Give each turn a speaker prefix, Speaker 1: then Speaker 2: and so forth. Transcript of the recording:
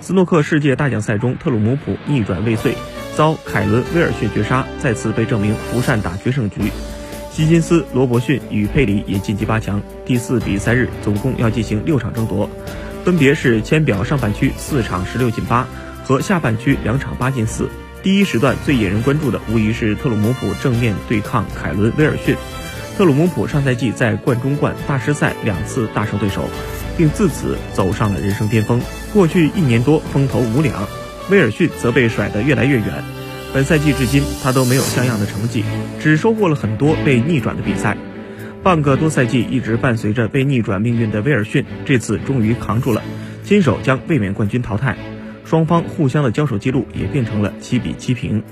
Speaker 1: 斯诺克世界大奖赛中，特鲁姆普逆转未遂，遭凯伦威尔逊绝杀，再次被证明不善打决胜局。希金斯、罗伯逊与佩里也晋级八强。第四比赛日总共要进行六场争夺，分别是签表上半区四场十六进八和下半区两场八进四。第一时段最引人关注的无疑是特鲁姆普正面对抗凯伦威尔逊。特鲁姆普上赛季在冠中冠、大师赛两次大胜对手。并自此走上了人生巅峰。过去一年多风头无两，威尔逊则被甩得越来越远。本赛季至今，他都没有像样的成绩，只收获了很多被逆转的比赛。半个多赛季一直伴随着被逆转命运的威尔逊，这次终于扛住了，亲手将卫冕冠军淘汰。双方互相的交手记录也变成了七比七平。